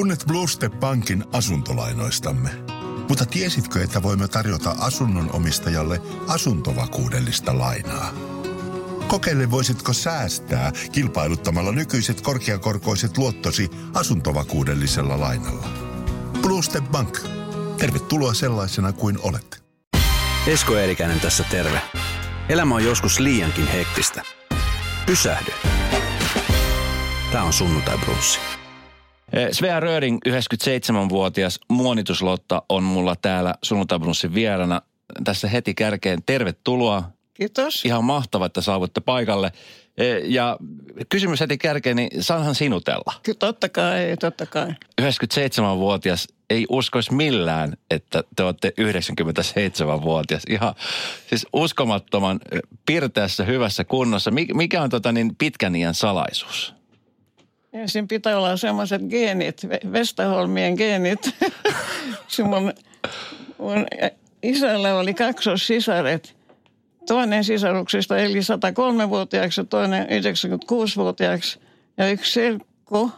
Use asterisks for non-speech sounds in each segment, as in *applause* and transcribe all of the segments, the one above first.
Tunnet Bluestep Bankin asuntolainoistamme. Mutta tiesitkö, että voimme tarjota asunnon omistajalle asuntovakuudellista lainaa? Kokeile voisitko säästää kilpailuttamalla nykyiset korkeakorkoiset luottosi asuntovakuudellisella lainalla. Bluestep Bank. Tervetuloa sellaisena kuin olet. Esko Eerikäinen tässä terve. Elämä on joskus liiankin hektistä. Pysähdy. Tämä on Sunnuntai Brunssi. Eh, Svea Röring, 97-vuotias muonituslotta, on mulla täällä Sunnuntai Brunssin vierana. Tässä heti kärkeen tervetuloa. Kiitos. Ihan mahtava, että saavutte paikalle. Eh, Ja kysymys heti kärkeen, niin saanhan sinutella. Kyllä totta kai, totta kai. 97-vuotias ei uskoisi millään, että te olette 97-vuotias. Ihan siis uskomattoman eh, pirteässä, hyvässä kunnossa. Mik- Mikä on tota niin pitkän iän salaisuus? Ensin pitää olla semmoiset geenit, Ve- Westerholmien geenit. *laughs* Se mun, mun isällä oli kaksossisaret. Toinen sisaruksista eli 103-vuotiaaksi ja toinen 96-vuotiaaksi. Ja yksi serkku,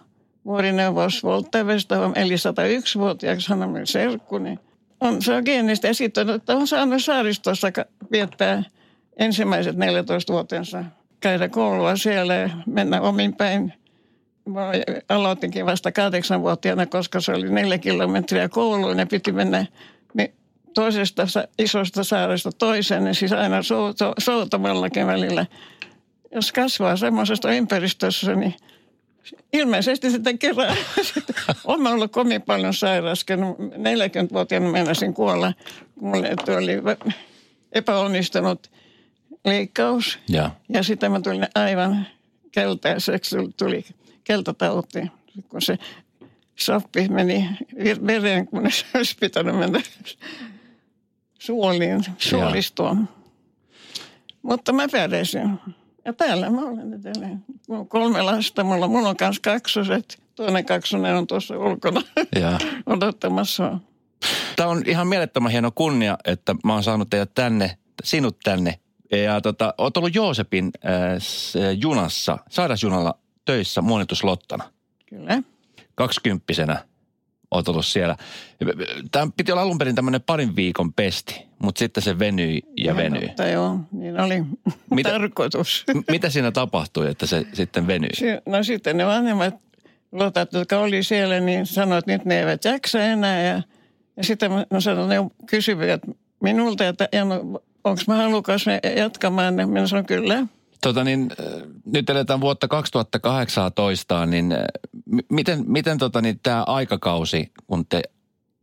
vuorineuvos Volta Westerholm, eli 101-vuotiaaksi, hän on serkku, niin on, se on geenistä. Ja sitten että on saanut saaristossa viettää ensimmäiset 14 vuotensa käydä koulua siellä ja mennä omin päin. Mä aloitinkin vasta kahdeksanvuotiaana, koska se oli neljä kilometriä kouluun ja piti mennä mi- toisesta isosta saaresta toiseen, niin siis aina souto, soutamallakin välillä. Jos kasvaa semmoisesta ympäristössä, niin ilmeisesti sitä kerran. *laughs* Olen ollut kovin paljon sairaskenut. 40-vuotiaana meinasin kuolla, kun mulle tuli epäonnistunut leikkaus. Ja. Ja sitten mä tulin aivan keltaiseksi, tuli keltatauti, kun se soppi meni vereen, kun se olisi pitänyt mennä suoliin, suolistoon. Mutta mä pärjäsin. Ja täällä mä olen edelleen. Mulla on kolme lasta, mulla, mulla on kanssa kaksoset. Toinen kaksonen on tuossa ulkona Ja. *laughs* odottamassa. Tämä on ihan mielettömän hieno kunnia, että mä oon saanut teidät tänne, sinut tänne. Ja tota, oot ollut Joosepin äh, junassa, sairasjunalla töissä muonituslottana. Kyllä. Kaksikymppisenä oot ollut siellä. Tämä piti olla alun perin tämmöinen parin viikon pesti, mutta sitten se venyi ja venyi. Totta, joo, niin oli Mitä- tarkoitus. M- Mitä siinä tapahtui, että se sitten venyi? Si- No sitten ne vanhemmat lotat, jotka oli siellä, niin sanoivat, että nyt ne eivät jaksa enää. Ja, ja sitten mä sanoin, ne kysyivät minulta, että onko mä halukas jatkamaan. Ja Minä sanoin, kyllä. Tota niin, äh, nyt eletään vuotta 2018, niin äh, m- miten, miten tota niin, tämä aikakausi, kun te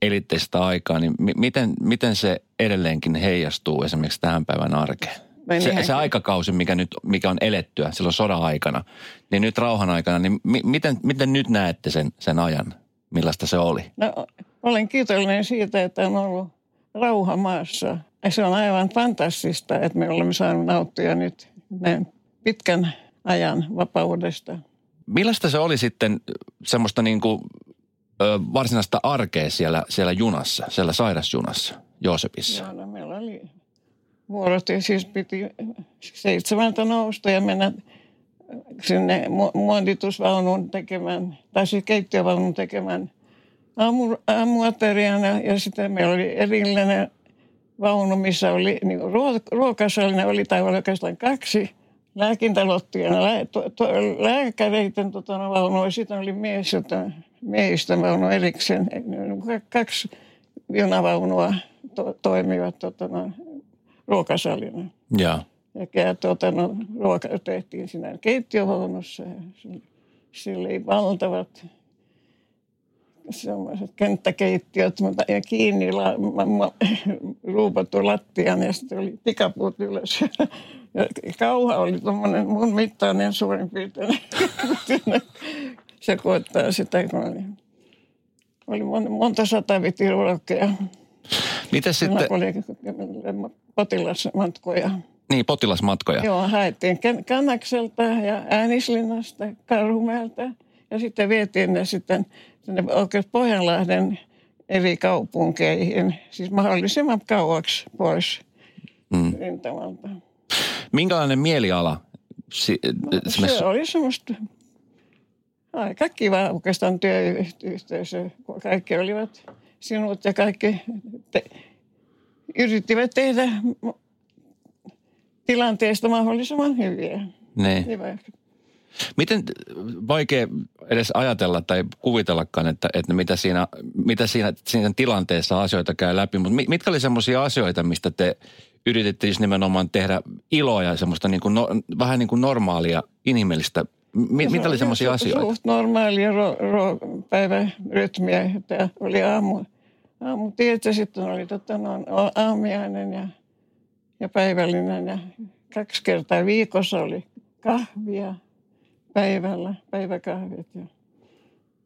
elitte sitä aikaa, niin mi- miten, miten se edelleenkin heijastuu esimerkiksi tähän päivän arkeen? Vai Se, se aikakausi, mikä, nyt, mikä on elettyä silloin sodan aikana, niin nyt rauhan aikana, niin mi- miten, miten nyt näette sen, sen ajan? Millaista se oli? No, olen kiitollinen siitä, että on ollut rauha maassa. Ja se on aivan fantastista, että me olemme saaneet nauttia nyt pitkän ajan vapaudesta. Millaista se oli sitten semmoista niin kuin, ö, varsinaista arkea siellä, siellä junassa, siellä sairasjunassa, Joosepissa? Joo, no meillä oli vuorot ja siis piti seitsemältä nousta ja mennä sinne mu- muonditusvaunun tekemään, tai siis keittiövaunun tekemään aamu, aamuateriana. Ja sitten meillä oli erillinen vaunu, missä oli niin ruo- ruokasallinen, oli tai oli oikeastaan kaksi lääkintalottia, lää, to, to, lääkäreiden tota, no, vaunua, ja sitten oli mies, jota, miehistön vaunu erikseen. Kaksi junavaunua to, toimivat tota, no, ruokasalina. Joo. Ja tuota, no, ruoka tehtiin siinä keittiövaunussa. Ja sillä oli valtavat sellaiset kenttäkeittiöt mutta, ja kiinni la, ma, ma, *laughs* ruupattu lattiaan ja sitten oli tikapuut ylös. *laughs* Ja kauha oli tuommoinen mun mittainen suurin piirtein. *laughs* Se koettaa sitä, kun oli, oli monta, monta sata vitiruokkeja. Miten Sitten... oli potilasmatkoja. niin potilasmatkoja? Joo, haettiin Kannakselta ja Äänislinnasta, Karhumäeltä ja sitten vietiin ne sitten oikein Pohjanlahden eri kaupunkeihin, siis mahdollisimman kauaksi pois Mm. rintamalta. Minkälainen mieliala si, Se esimerkiksi oli semmoista aika kiva oikeastaan työyhteisö. Kaikki olivat sinut ja kaikki te, yrittivät tehdä tilanteesta mahdollisimman hyviä. Niin. Hyvä. Miten vaikea edes ajatella tai kuvitellakaan, että, että mitä, siinä, mitä siinä, siinä tilanteessa asioita käy läpi, mutta mitkä oli semmoisia asioita, mistä te yrititte just nimenomaan tehdä iloa ja semmoista niin kuin no, vähän niin kuin normaalia, inhimillistä Mi- mitä oli semmoisia asioita? Suht normaalia ro- ro- päivärytmiä, että oli aamu, aamu tietä, sitten oli tota, no, aamiainen ja, ja päivällinen ja kaksi kertaa viikossa oli kahvia päivällä, päiväkahvit. Ja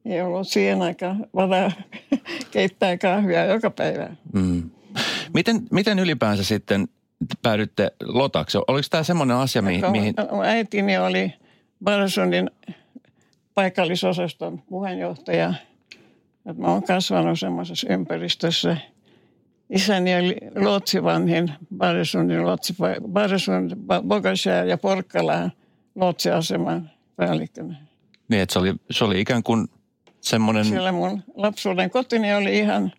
ei ollut siihen aikaan varaa *laughs* keittää kahvia joka päivä. Mm. Miten, miten ylipäänsä sitten päädytte lotaksi? Oliko tämä semmoinen asia, mihin... mihin... Äitini oli Barsonin paikallisosaston puheenjohtaja. Että mä oon kasvanut semmoisessa ympäristössä. Isäni oli luotsivanhin Barsonin luotsi, Barson, Bogashär ja Porkkala luotsiaseman päällikkönä. Niin, että se oli, se oli ikään kuin semmoinen... Siellä mun lapsuuden kotini oli ihan,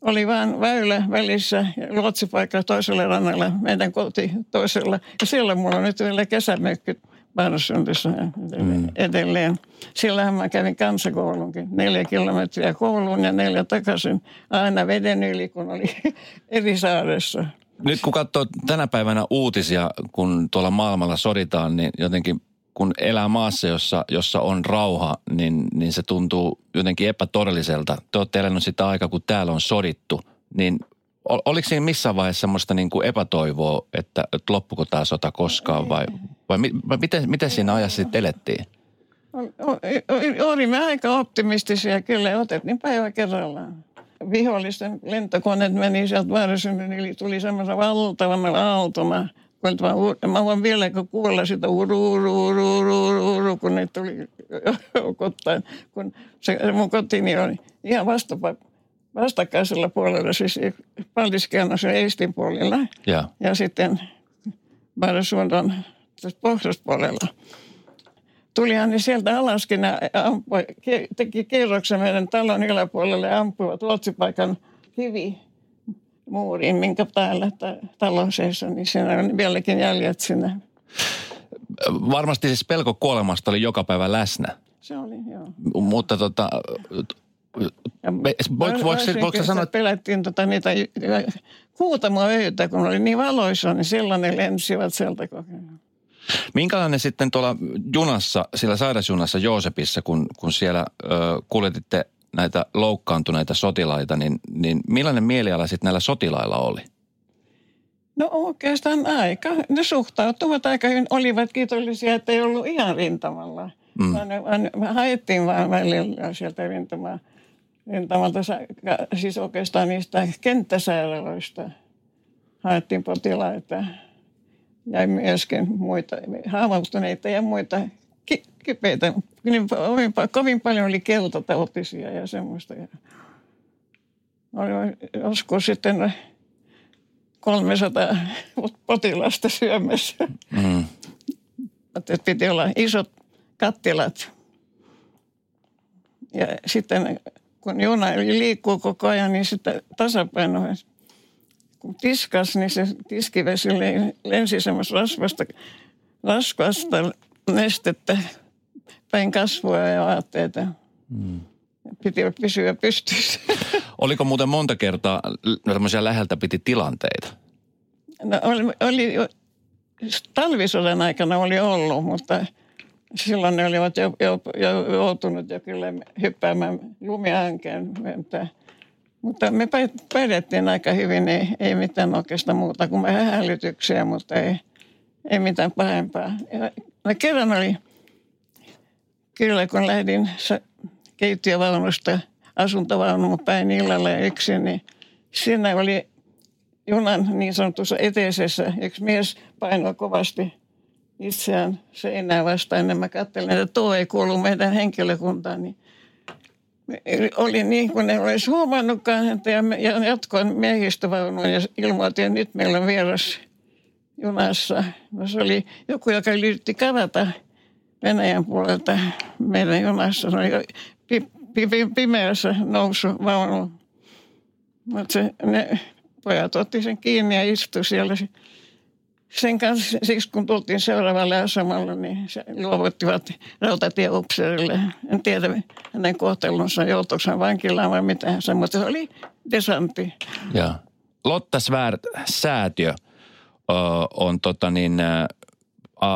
oli vain väylä välissä ja luotsipaikka toisella rannalla, meidän koti toisella. Ja siellä mulla on nyt vielä kesämökky Barsundissa mm. edelleen. Sillähän mä kävin kansakoulunkin. Neljä kilometriä kouluun ja neljä takaisin aina veden yli, kun oli *laughs* eri saaressa. Nyt kun katsoo tänä päivänä uutisia, kun tuolla maailmalla soditaan, niin jotenkin kun elää maassa, jossa, jossa on rauha, niin, niin se tuntuu jotenkin epätodelliselta. Te olette elänyt sitä aikaa, kun täällä on sodittu, niin oliko siinä missään vaiheessa semmoista niin kuin epätoivoa, että, että loppuko tämä sota koskaan vai, vai, vai miten, miten siinä ajassa sitten elettiin? Olimme aika optimistisia, kyllä otettiin päivä kerrallaan. Vihollisten lentokoneet meni sieltä Vaarasynnin yli, tuli semmoisen valtavana aaltona. Kun mä voin vielä kuulla sitä uru, uru, uru, uru, uru, kun ne tuli *laughs* joukottain. Kun se mun kotini oli ihan vastapa, vastakkaisella puolella, siis Paldiskiannosen Eistin puolella. Ja, ja sitten Vaarasuunnan pohjoispuolella. Tulihan niin sieltä alaskin ja ampui, teki kierroksen meidän talon yläpuolelle ja ampuivat luotsipaikan kivi muuriin, minkä päällä talon seisoi, niin siinä on vieläkin jäljet sinne. Varmasti siis pelko kuolemasta oli joka päivä läsnä. Se oli, joo. Mutta tota, voiko, voiko, voiko sanoa, että... Pelättiin tota niitä huutamaa öitä, kun oli niin valoissa, niin silloin ne lensivät sieltä koko ajan. Minkälainen sitten tuolla junassa, sillä sairasjunassa Joosepissa, kun, kun siellä ö, kuljetitte näitä loukkaantuneita sotilaita, niin, niin millainen mieliala sitten näillä sotilailla oli? No oikeastaan aika. Ne suhtautuvat aika hyvin. Olivat kiitollisia, että ei ollut ihan rintamalla. Mm. Vaan, vaan haettiin vaan välillä sieltä rintamaa, rintamalta, siis oikeastaan niistä kenttäsairaaloista haettiin potilaita ja myöskin muita haavoittuneita ja muita kipeitä. Niin kovin paljon oli keltatautisia ja semmoista. Ja oli joskus sitten 300 potilasta syömässä. Mm. Että piti olla isot kattilat. Ja sitten kun juna liikkuu koko ajan, niin sitä tasapaino kun tiskas, niin se tiskivesi lensi semmoista rasvasta, raskasta nestettä päin kasvua ja vaatteita. Hmm. Piti pysyä pystyssä. Oliko muuten monta kertaa semmoisia läheltä piti tilanteita? No oli, oli talvisodan aikana oli ollut, mutta silloin ne olivat jo, jo, jo joutunut jo kyllä hyppäämään lumiänkeen. Mutta me pärjättiin aika hyvin, ei, ei mitään oikeastaan muuta kuin vähän hälytyksiä, mutta ei, ei mitään pahempaa. Ja, no kerran oli, kyllä kun lähdin keittiövaunusta asuntovaunuun päin illalla yksin, niin siinä oli junan niin sanotussa eteisessä yksi mies painoi kovasti itseään seinää vastaan. Ja mä katselin, että tuo ei kuulu meidän henkilökuntaan, niin oli niin kuin ne olisi huomannutkaan, että ja jatkoin miehistövaunuun ja ilmoitin, että nyt meillä on vieras junassa. No se oli joku, joka yritti karata Venäjän puolelta meidän junassa. Se oli pi, pi, pi, pimeässä nousu vaunu. Mutta se, ne pojat otti sen kiinni ja istui siellä sen kanssa, siksi kun tultiin seuraavalle asemalle, niin se luovuttivat rautatieupseerille. En tiedä hänen kohtelunsa, joutuiko hän vankilaan vai mitä mutta se oli desantti. Ja. Lotta Svärd-säätiö ö, on tota niin,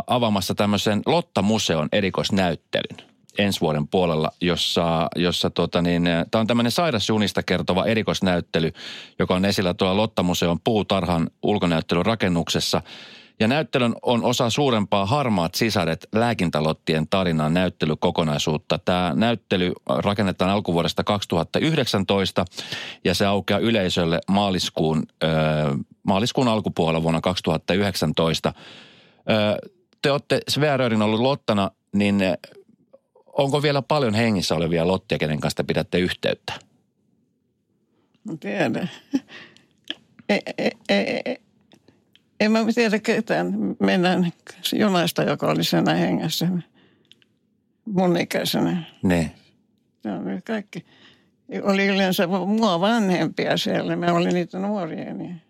avaamassa tämmöisen Lotta-museon erikoisnäyttelyn ensi vuoden puolella, jossa, jossa tota niin, tämä on tämmöinen sairasjunista kertova erikoisnäyttely, joka on esillä tuolla Lottamuseon puutarhan ulkonäyttelyn rakennuksessa. Ja näyttelyn on osa suurempaa Harmaat sisaret lääkintälottien tarinan näyttelykokonaisuutta. Tämä näyttely rakennetaan alkuvuodesta 2019 ja se aukeaa yleisölle maaliskuun, äh, maaliskuun alkupuolella vuonna 2019. Äh, te olette Sverörin ollut Lottana, niin onko vielä paljon hengissä olevia lottia, kenen kanssa te pidätte yhteyttä? Mä tiedän. *laughs* E, e, e, e, en mä tiedä ketään. Mennään junasta, joka oli sen hengessä mun ikäisenä. Ne. Oli kaikki. Oli yleensä mua vanhempia siellä. Me oli niitä nuoria. Niin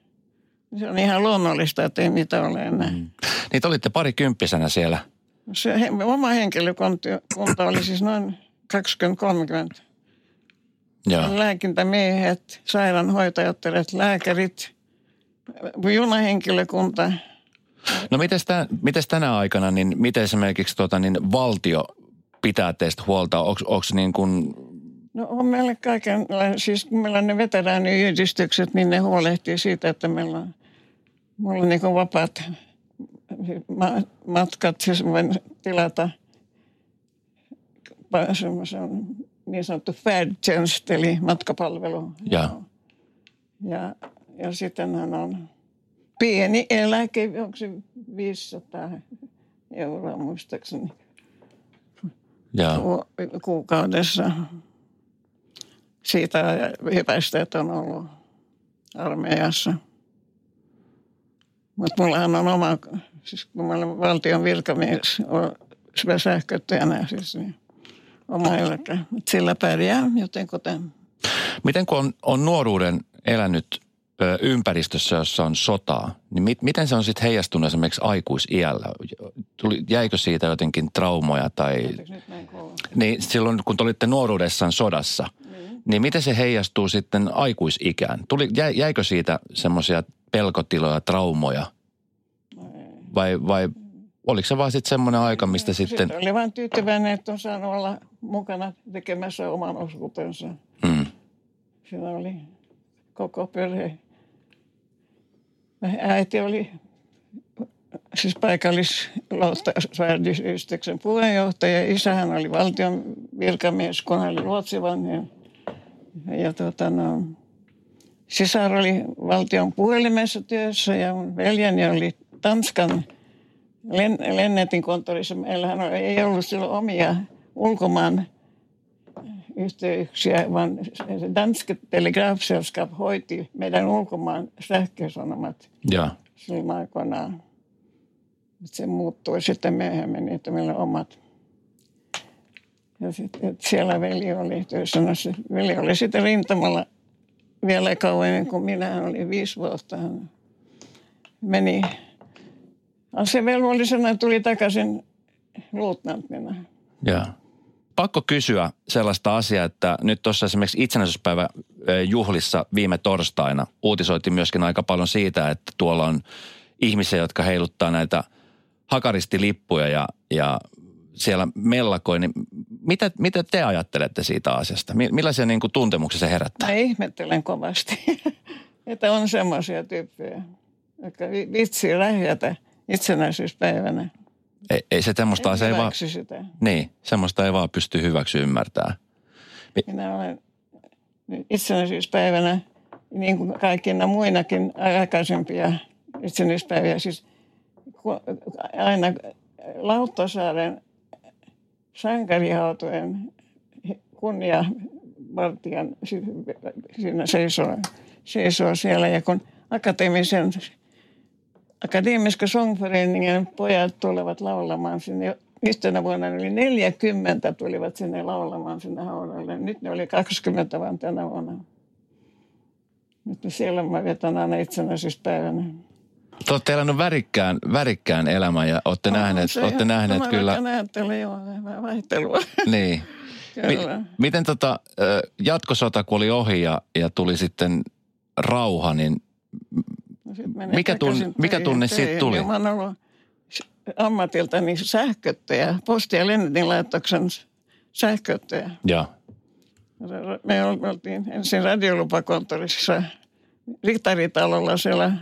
se on ihan luonnollista, että ei niitä ole enää. Mm. Niitä olitte parikymppisenä siellä – se oma henkilökunta oli siis noin 20-30. Joo. Lääkintämiehet, sairaanhoitajat, lääkärit, junahenkilökunta. No miten tänä aikana, niin miten esimerkiksi tuota, niin valtio pitää teistä huolta? Onko niin kuin... No on meillä kaiken, siis kun meillä on ne veteraaniyhdistykset, niin ne huolehtii siitä, että meillä on, mulla on niin kuin vapaat matkat, siis voin tilata semmoisen niin sanottu färdtjänst, eli matkapalvelu. Ja. Ja, ja sitten hän on pieni eläke, onko se 500 euroa muistaakseni ja. Ku, kuukaudessa. Siitä hyvästä, että on ollut armeijassa. Mutta mullahan on oma siis kun mä olen valtion virkamies, olen sähköttäjänä siis niin oma eläkä. Mutta sillä pärjää jotenkuten. Miten kun on, on nuoruuden elänyt ympäristössä, jossa on sotaa, niin mit, miten se on sitten heijastunut esimerkiksi aikuisiällä? Tuli, jäikö siitä jotenkin traumoja tai... Niin silloin kun te olitte nuoruudessaan sodassa, niin. niin miten se heijastuu sitten aikuisikään? Tuli, jäikö siitä semmoisia pelkotiloja, traumoja – vai, vai oliko se vaan sitten semmoinen aika, mistä sitten... Sitten oli vain tyytyväinen, että on saanut olla mukana tekemässä oman osuutensa. Mm. Siinä oli koko perhe. Äiti oli siis paikallisväärdysyhdistyksen puheenjohtaja. Isähän oli valtion virkamies, kun hän oli luotsivanhien. Ja tuota, no, sisar oli valtion puhelimessa työssä ja veljeni oli Tanskan len, Lennetin konttorissa. Meillähän ei ollut silloin omia ulkomaan yhteyksiä, vaan Danske Telegrafsällskap hoiti meidän ulkomaan sähkösanomat ja. silloin aikoinaan. Se muuttui sitten myöhemmin, että meillä omat. Ja sitten siellä veli oli töissä. Veli oli sitten rintamalla vielä kauemmin kuin minä. Oli viisi vuotta. Hän meni Asevelvollisena tuli takaisin luutnanttina. Joo. Pakko kysyä sellaista asiaa, että nyt tuossa esimerkiksi itsenäisyyspäivä juhlissa viime torstaina uutisoitiin myöskin aika paljon siitä, että tuolla on ihmisiä, jotka heiluttaa näitä hakaristilippuja ja, ja siellä mellakoi, niin mitä, mitä te ajattelette siitä asiasta? Millaisia niin kuin, tuntemuksia se herättää? Mä ihmettelen kovasti, *laughs* että on semmoisia tyyppejä, jotka vitsi rähjätä – itsenäisyyspäivänä. Ei, ei se semmoista se ei vaan, sitä. Niin, semmoista ei vaan pysty hyväksy ymmärtää. Minä olen itsenäisyyspäivänä, niin kuin kaikkina muinakin aikaisempia itsenäisyyspäiviä, siis aina Lauttasaaren sankarihautojen kunnia vartijan siinä seisoo, seisoo siellä. Ja kun akateemisen Akademiska sångföreningen pojat tulevat laulamaan sinne yhtenä vuonna oli 40 tulivat sinne laulamaan sinne haudalle. Nyt ne oli 20 vaan tänä vuonna. Nyt siellä mä vetän aina itsenäisyyspäivänä. Te olette elänyt värikkään, värikkään elämän ja olette On nähneet, se- olette nähneet mä kyllä. vähän ajattelen joo, vähän vaihtelua. *laughs* Niin. Kyllä. miten tota, jatkosota kun oli ohi ja, ja tuli sitten rauha, niin Sit menin Mikä tunne- mikä tunne siitä tuli? Ja Mä oon ollut ammatiltani sähköttäjä, posti- ja lennätinlaitoksen sähköttäjä. ja, Me ol- me oltiin ensin radiolupakonttorissa Ritaritalolla siellä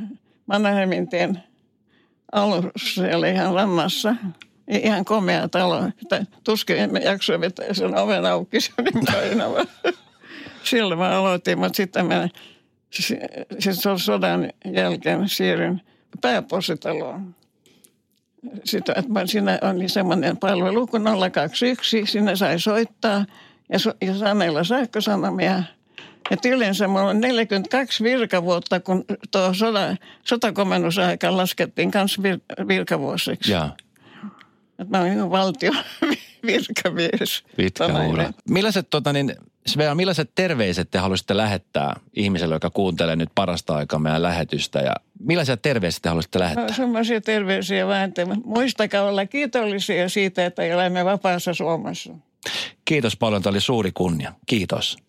Mannerheimin tien alussa siellä ihan rannassa. Ihan komea talo. Tuskin emme jaksoa vetää sen oven auki, se oli painava. *laughs* Siellä mä aloitin, mutta sitten mä sitten sodan jälkeen siirryn pääpostitaloon. Sitten, että siinä oli semmoinen palvelu kuin 021, sinne sai soittaa ja, so, ja sanella sähkösanomia. Et yleensä mulla on 42 virkavuotta, kun tuo sota, sotakomennusaika laskettiin myös vir, virkavuosiksi. ja Et mä olin valtio *laughs* virkamies. pitkä ura. Millaiset, tota, niin, Svea, millaiset terveiset te haluaisitte lähettää ihmiselle, joka kuuntelee nyt parasta aikaa meidän lähetystä? Ja millaisia terveisiä te haluaisitte lähettää? No, semmoisia terveisiä vaan, että muistakaa olla kiitollisia siitä, että elämme vapaassa Suomessa. Kiitos paljon, tämä oli suuri kunnia. Kiitos.